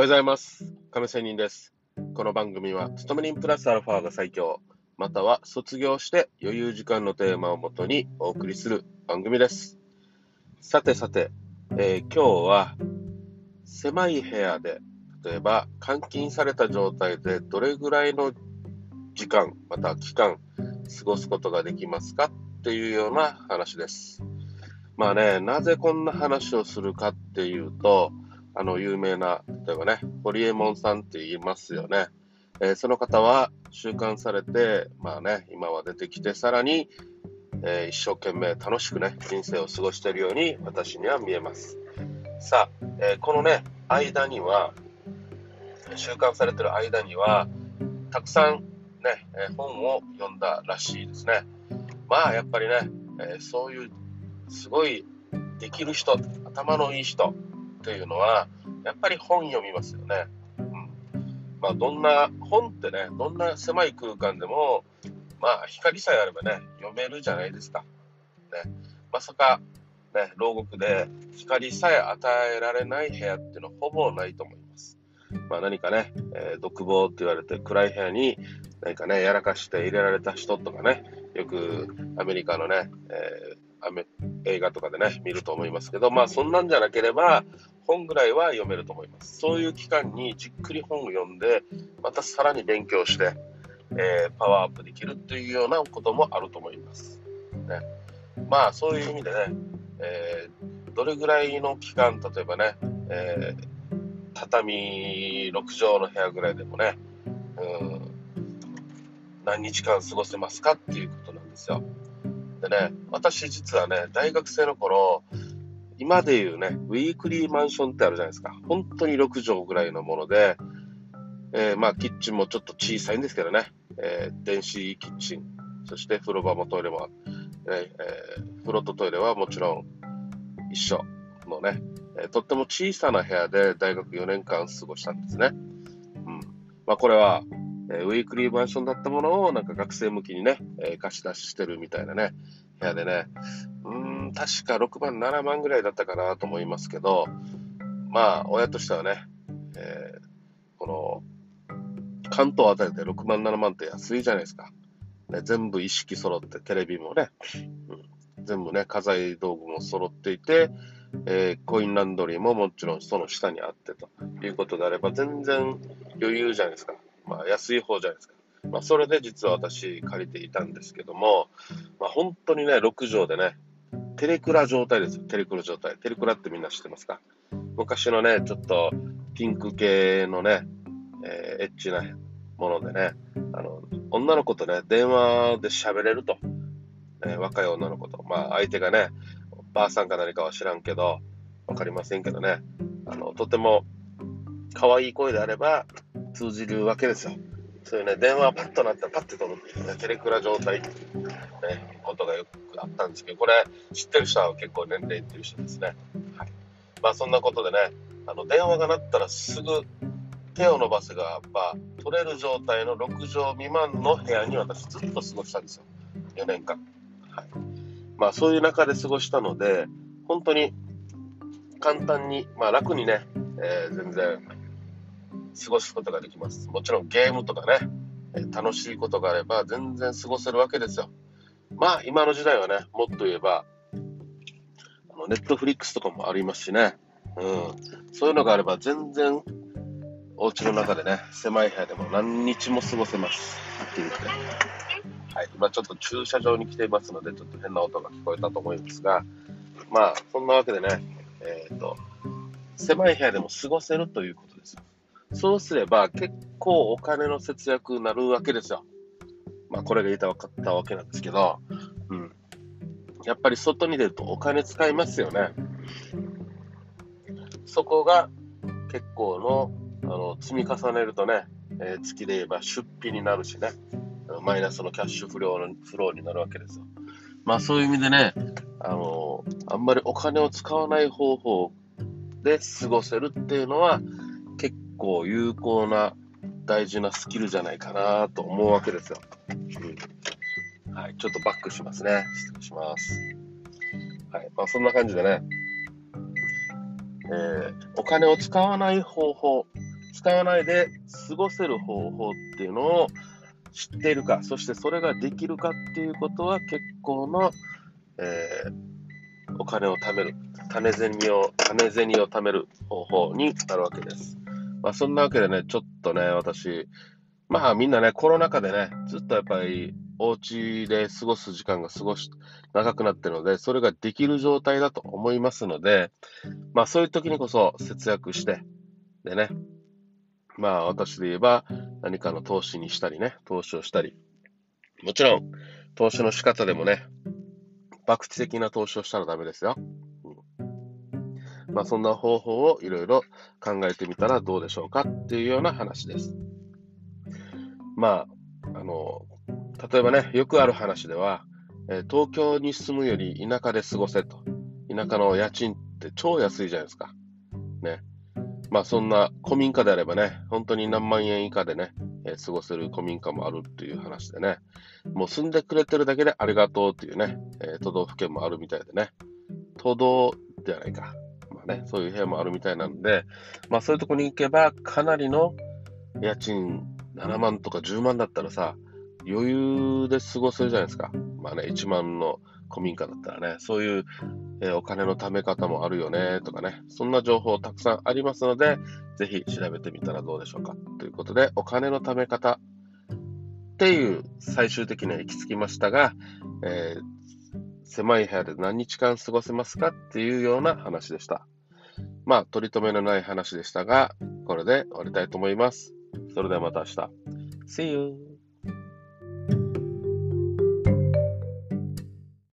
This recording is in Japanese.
おはようございます。亀仙人です。この番組は、勤め人プラスアルファが最強、または卒業して余裕時間のテーマをもとにお送りする番組です。さてさて、えー今日は、狭い部屋で、例えば監禁された状態でどれぐらいの時間、また期間、過ごすことができますか？っていうような話です。まあね、なぜこんな話をするかっていうと、あの、有名な、例えばね、ホリエモンさんって言いますよね。えーその方は習慣されて、まあね、今は出てきて、さらに、えー一生懸命楽しくね、人生を過ごしているように私には見えます。さあ、えーこのね、間には、習慣されてる間には、たくさんね、え本を読んだらしいですね。まあ、やっぱりね、えそういう、すごいできる人、頭のいい人っていうのは、やっぱり本読みますよね。まあ、どんな、本ってね、どんな狭い空間でも、まあ、光さえあればね、読めるじゃないですか。ね。まさか、ね、牢獄で光さえ与えられない部屋っていうのはほぼないと思います。まあ、何かね、えー独房って言われて暗い部屋に何かね、やらかして入れられた人とかね、よくアメリカのね、えーアメ映画とかでね、見ると思いますけど、まあそんなんじゃなければ、本ぐらいは読めると思います。そういう期間にじっくり本を読んで、またさらに勉強して、えーパワーアップできるっていうようなこともあると思います。ね、まあそういう意味でね、えーどれぐらいの期間、例えばね、えー畳6畳の部屋ぐらいでもね、うん、何日間過ごせますかっていうことなんですよ。でね、私実はね、大学生の頃、今でいうね、ウィークリーマンションってあるじゃないですか。本当に6畳ぐらいのもので、えーまあ、キッチンもちょっと小さいんですけどね、えー電子キッチン、そして風呂場もトイレも、ええー風呂とトイレはもちろん一緒のね、えとっても小さな部屋で大学4年間過ごしたんですね。うん。まあ、これは、えウィークリーマンションだったものをなんか学生向きにね、え貸し出ししてるみたいなね、部屋でね、うーん、確か6万、7万ぐらいだったかなと思いますけど、まあ、親としてはね、えーこの、関東あたりで6万、7万って安いじゃないですか。ね、全部一式揃って、テレビもね、うん、全部ね、家財道具も揃っていて、えーコインランドリーももちろんその下にあってということであれば、全然余裕じゃないですか。まあ、安い方じゃないですか。まあ、それで実は私借りていたんですけども、まあ、本当にね、6畳でね、テレクラ状態ですよ、テレクラ状態。テレクラってみんな知ってますか？昔のね、ちょっとピンク系のね、えーエッチなものでね、あの、女の子とね、電話で喋れると。ね若い女の子と。まあ、相手がね、ばあさんか何かは知らんけど、わかりませんけどね、あの、とても可愛い声であれば通じるわけですよ。そういうね、電話パッとなったらパッて取るっていうね、テレクラ状態、ね、ことがよくあったんですけど、これ知ってる人は結構年齢いってる人ですね。はい。まあそんなことでね、あの、電話が鳴ったらすぐ手を伸ばせば取れる状態の6畳未満の部屋に私ずっと過ごしたんですよ。4年間。はい。まあそういう中で過ごしたので、本当に簡単に、まあ楽にね、えー全然過ごすことができます。もちろんゲームとかね、楽しいことがあれば全然過ごせるわけですよ。まあ今の時代はね、もっと言えば、あのネットフリックスとかもありますしね、うん、そういうのがあれば全然お家の中でね、狭い部屋でも何日も過ごせます。っていう。はい、今ちょっと駐車場に来ていますので、ちょっと変な音が聞こえたと思いますが、まあ、そんなわけでね、えっ、と、狭い部屋でも過ごせるということですよ。そうすれば結構お金の節約になるわけですよ。まあ、これが言いたかったわけなんですけど、うん。やっぱり外に出るとお金使いますよね。そこが結構のあの積み重ねるとね、えー月で言えば出費になるしね、マイナスのキャッシュフローのフローになるわけですよ。まあそういう意味でね、あのあんまりお金を使わない方法で過ごせるっていうのは構有効な大事なスキルじゃないかなと思うわけですよ。うん、はい、ちょっとバックしますね。失礼します。はい、まあそんな感じでね、えーお金を使わない方法、使わないで過ごせる方法っていうのを知っているか、そしてそれができるかっていうことは結構な、えー、お金を貯める、種銭を、種銭を貯める方法になるわけです。まあそんなわけでね、ちょっとね、私、まあみんなね、コロナ禍でね、ずっとやっぱりお家で過ごす時間が過ごし、長くなってるので、それができる状態だと思いますので、まあそういう時にこそ節約して、でね、まあ私で言えば何かの投資にしたりね、投資をしたり、もちろん投資の仕方でもね、博打的な投資をしたらダメですよ。まあそんな方法をいろいろ考えてみたらどうでしょうかっていうような話です。まあ、あの、例えばね、よくある話では、え、東京に住むより田舎で過ごせと。田舎の家賃って超安いじゃないですか。ね。まあそんな古民家であればね、本当に何万円以下でね、えー、過ごせる古民家もあるっていう話でね、もう住んでくれてるだけでありがとうっていうね、えー、都道府県もあるみたいでね、都道ではないか。まあね、そういう部屋もあるみたいなんで、まあそういうとこに行けばかなりの家賃7万とか10万だったらさ、余裕で過ごせるじゃないですか。まあね、1万の古民家だったらね、そういう、えー、お金の貯め方もあるよねとかね、そんな情報たくさんありますので、ぜひ調べてみたらどうでしょうか。ということで、お金の貯め方っていう最終的には行き着きましたが、えー、狭い部屋で何日間過ごせますかっていうような話でした。まあ、取り留めのない話でしたが、これで終わりたいと思います。それではまた明日。See you!